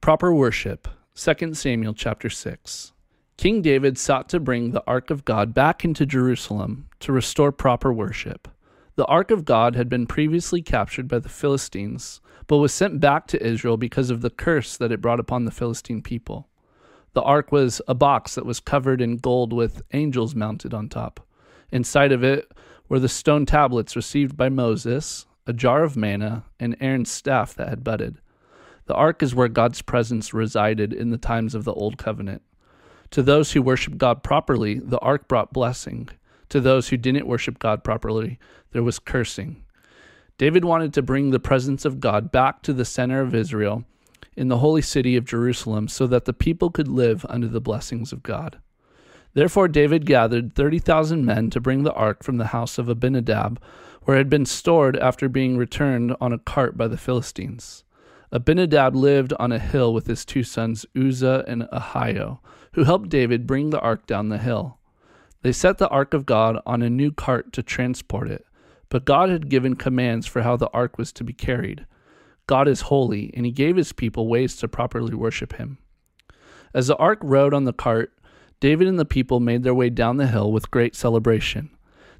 Proper worship. 2 Samuel chapter 6. King David sought to bring the ark of God back into Jerusalem to restore proper worship. The ark of God had been previously captured by the Philistines, but was sent back to Israel because of the curse that it brought upon the Philistine people. The ark was a box that was covered in gold with angels mounted on top. Inside of it were the stone tablets received by Moses, a jar of manna, and Aaron's staff that had budded. The ark is where God's presence resided in the times of the Old Covenant. To those who worshiped God properly, the ark brought blessing. To those who didn't worship God properly, there was cursing. David wanted to bring the presence of God back to the center of Israel in the holy city of Jerusalem so that the people could live under the blessings of God. Therefore, David gathered 30,000 men to bring the ark from the house of Abinadab, where it had been stored after being returned on a cart by the Philistines. Abinadab lived on a hill with his two sons Uzzah and Ahio, who helped David bring the ark down the hill. They set the ark of God on a new cart to transport it, but God had given commands for how the ark was to be carried. God is holy, and he gave his people ways to properly worship him. As the ark rode on the cart, David and the people made their way down the hill with great celebration.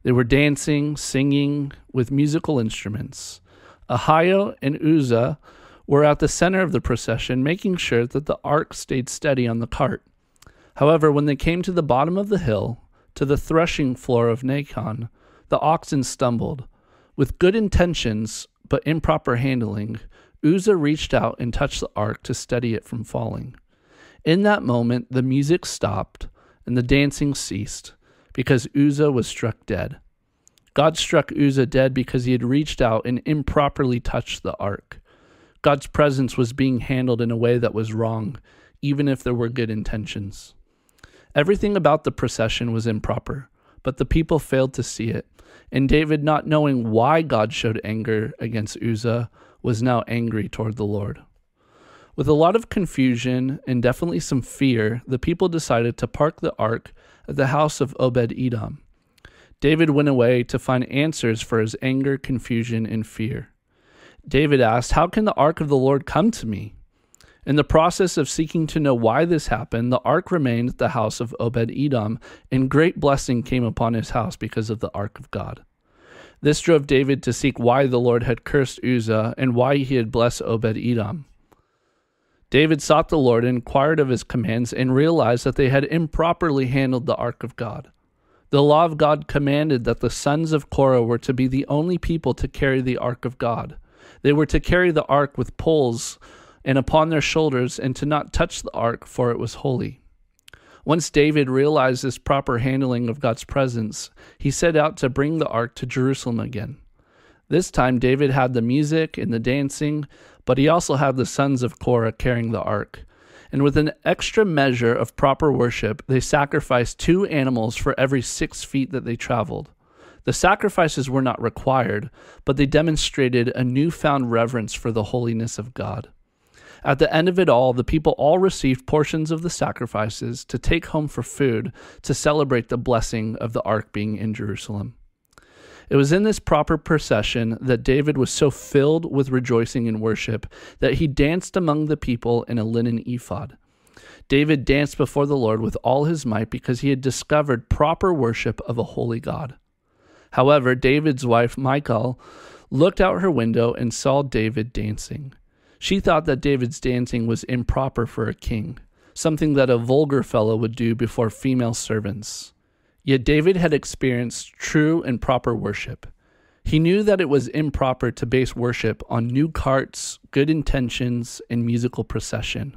They were dancing, singing with musical instruments. Ahio and Uzzah were at the center of the procession, making sure that the ark stayed steady on the cart. However, when they came to the bottom of the hill, to the threshing floor of Nacon, the oxen stumbled. With good intentions, but improper handling, Uzzah reached out and touched the ark to steady it from falling. In that moment, the music stopped and the dancing ceased because Uzzah was struck dead. God struck Uzzah dead because he had reached out and improperly touched the ark. God's presence was being handled in a way that was wrong, even if there were good intentions. Everything about the procession was improper, but the people failed to see it, and David, not knowing why God showed anger against Uzzah, was now angry toward the Lord. With a lot of confusion and definitely some fear, the people decided to park the ark at the house of Obed Edom. David went away to find answers for his anger, confusion, and fear. David asked, How can the ark of the Lord come to me? In the process of seeking to know why this happened, the ark remained at the house of Obed Edom, and great blessing came upon his house because of the ark of God. This drove David to seek why the Lord had cursed Uzzah and why he had blessed Obed Edom. David sought the Lord and inquired of his commands and realized that they had improperly handled the ark of God. The law of God commanded that the sons of Korah were to be the only people to carry the ark of God. They were to carry the ark with poles and upon their shoulders, and to not touch the ark, for it was holy. Once David realized this proper handling of God's presence, he set out to bring the ark to Jerusalem again. This time, David had the music and the dancing, but he also had the sons of Korah carrying the ark. And with an extra measure of proper worship, they sacrificed two animals for every six feet that they traveled. The sacrifices were not required, but they demonstrated a newfound reverence for the holiness of God. At the end of it all, the people all received portions of the sacrifices to take home for food to celebrate the blessing of the ark being in Jerusalem. It was in this proper procession that David was so filled with rejoicing and worship that he danced among the people in a linen ephod. David danced before the Lord with all his might because he had discovered proper worship of a holy God. However, David's wife, Michal, looked out her window and saw David dancing. She thought that David's dancing was improper for a king, something that a vulgar fellow would do before female servants. Yet David had experienced true and proper worship. He knew that it was improper to base worship on new carts, good intentions, and musical procession.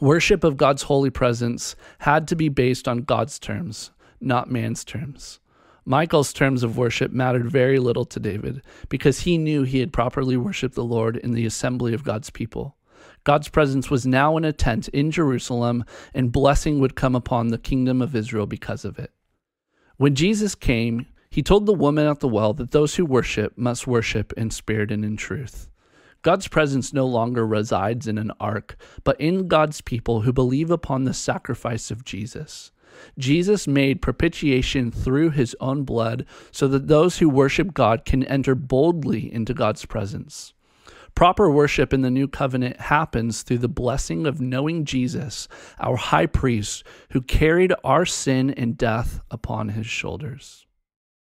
Worship of God's holy presence had to be based on God's terms, not man's terms. Michal's terms of worship mattered very little to David because he knew he had properly worshiped the Lord in the assembly of God's people. God's presence was now in a tent in Jerusalem, and blessing would come upon the kingdom of Israel because of it. When Jesus came, he told the woman at the well that those who worship must worship in spirit and in truth. God's presence no longer resides in an ark, but in God's people who believe upon the sacrifice of Jesus. Jesus made propitiation through his own blood so that those who worship God can enter boldly into God's presence. Proper worship in the new covenant happens through the blessing of knowing Jesus, our high priest, who carried our sin and death upon his shoulders.